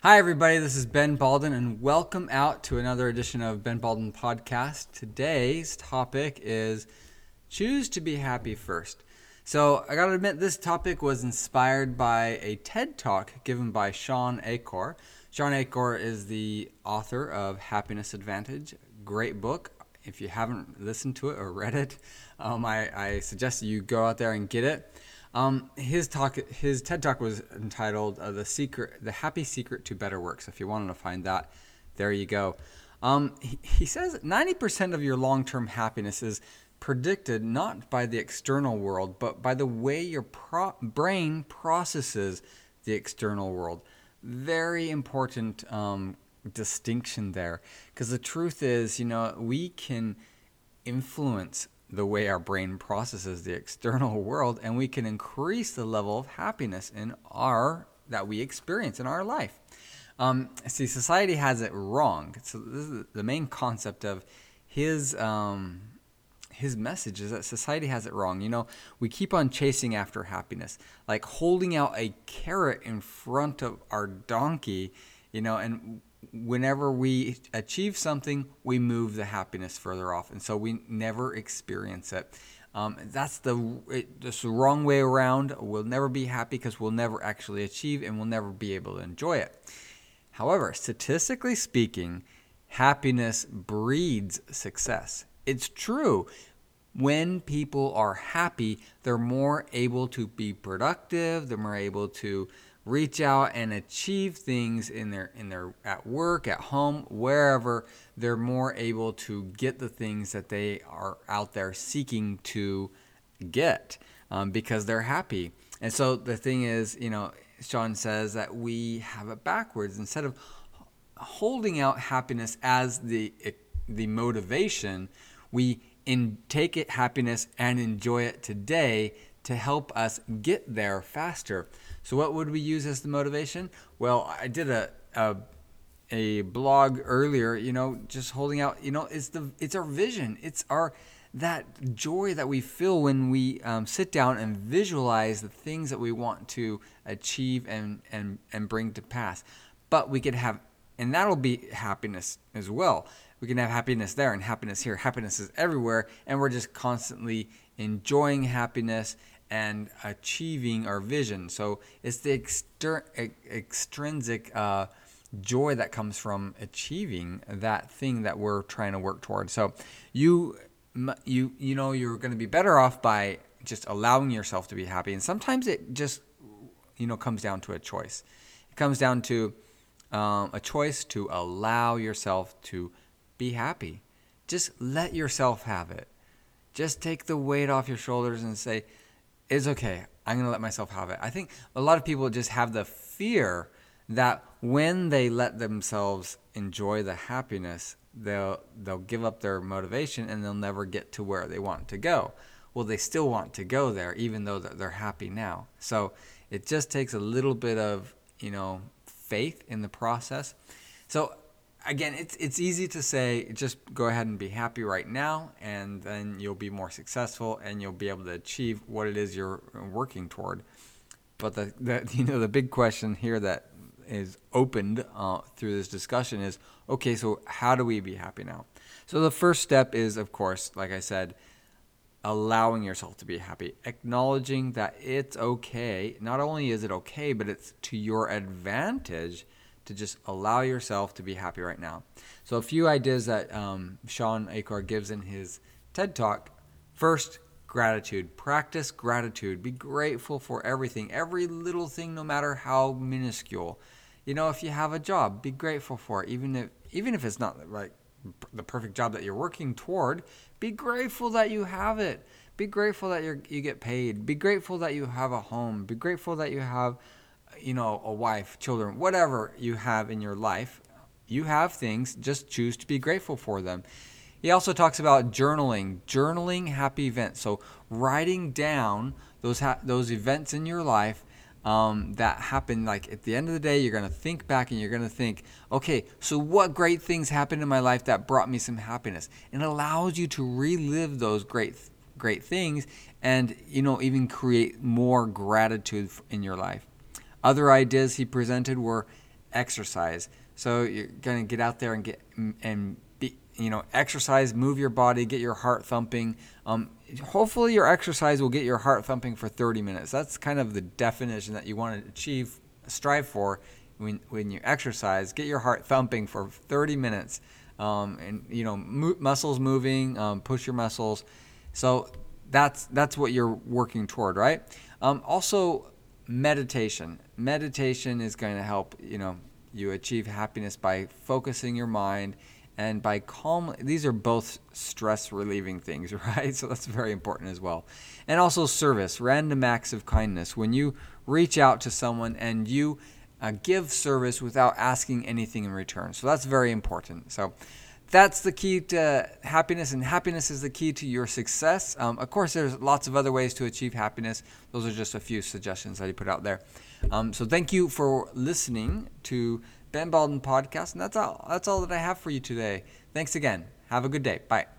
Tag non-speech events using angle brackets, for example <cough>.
Hi, everybody. This is Ben Balden, and welcome out to another edition of Ben Balden Podcast. Today's topic is choose to be happy first. So, I gotta admit, this topic was inspired by a TED talk given by Shawn Achor. Shawn Achor is the author of Happiness Advantage. Great book. If you haven't listened to it or read it, um, I, I suggest you go out there and get it. Um, his talk, his TED talk was entitled uh, "The Secret, The Happy Secret to Better Work." So if you wanted to find that, there you go. Um, he, he says 90% of your long-term happiness is predicted not by the external world, but by the way your pro- brain processes the external world. Very important um, distinction there, because the truth is, you know, we can influence the way our brain processes the external <laughs> world and we can increase the level of happiness in our that we experience in our life. Um, see society has it wrong. So this is the main concept of his um, his message is that society has it wrong. You know we keep on chasing after happiness like holding out a carrot in front of our donkey you know and whenever we achieve something, we move the happiness further off, and so we never experience it. Um, that's the it, just the wrong way around. We'll never be happy because we'll never actually achieve, and we'll never be able to enjoy it. However, statistically speaking, happiness breeds success. It's true. When people are happy, they're more able to be productive. They're more able to reach out and achieve things in their in their at work, at home, wherever they're more able to get the things that they are out there seeking to get um, because they're happy. And so the thing is, you know, Shawn says that we have it backwards instead of holding out happiness as the the motivation, we in take it happiness and enjoy it today to help us get there faster. So, what would we use as the motivation? Well, I did a, a a blog earlier. You know, just holding out. You know, it's the it's our vision. It's our that joy that we feel when we um, sit down and visualize the things that we want to achieve and and and bring to pass. But we could have, and that'll be happiness as well. We can have happiness there and happiness here. Happiness is everywhere, and we're just constantly enjoying happiness and achieving our vision. So it's the exter- extrinsic uh, joy that comes from achieving that thing that we're trying to work towards. So you you you know you're going to be better off by just allowing yourself to be happy. And sometimes it just you know comes down to a choice. It comes down to um, a choice to allow yourself to be happy. Just let yourself have it. Just take the weight off your shoulders and say, it's okay. I'm going to let myself have it. I think a lot of people just have the fear that when they let themselves enjoy the happiness, they'll they'll give up their motivation and they'll never get to where they want to go. Well, they still want to go there even though they're happy now. So, it just takes a little bit of, you know, faith in the process. So, again, it's it's easy to say just go ahead and be happy right now, and then you'll be more successful, and you'll be able to achieve what it is you're working toward. But the, the <laughs> you know the big question here that is opened uh, through this discussion is okay. So how do we be happy now? So the first step is, of course, like I said, allowing yourself to be happy, acknowledging that it's okay. Not only is it okay, but it's to your advantage to just allow yourself to be happy right now. So, a few ideas that um, Shawn Achor gives in his TED Talk. First, gratitude. Practice gratitude. Be grateful for everything, every little thing, no matter how minuscule. You know, if you have a job, be grateful for it, even if even if it's not like the perfect job that you're working toward. Be grateful that you have it. Be grateful that you you get paid. Be grateful that you have a home. Be grateful that you have you know, a wife, children, whatever you have in your life, you have things, just choose to be grateful for them. He also talks about journaling, journaling happy events. So writing down those ha- those events in your life um, that happened. Like at the end of the day, you're gonna think back and you're gonna think, okay, so what great things happened in my life that brought me some happiness? And it allows you to relive those great great things, and you know even create more gratitude in your life. Other ideas he presented were exercise. So you're gonna get out there and get and be, you know, exercise, move your body, get your heart thumping. Um, hopefully, your exercise will get your heart thumping for 30 minutes. That's kind of the definition that you want to achieve, strive for when when you exercise. Get your heart thumping for 30 minutes, um, and you know, mo- muscles moving, um, push your muscles. So that's that's what you're working toward, right? Um, also, meditation. Meditation is going to help you know you achieve happiness by focusing your mind and by calm. These are both stress relieving things, <laughs> right? So that's very important as well. And also service, random acts of kindness. When you reach out to someone and you uh, give service without asking anything in return. So that's very important. So that's the key to happiness, and happiness is the key to your success. Um, of course, there's lots of other ways to achieve happiness. Those are just a few suggestions that he put out there. Um, so thank you for listening to Ben Balden podcast, and that's all. That's all that I have for you today. Thanks again. Have a good day. Bye.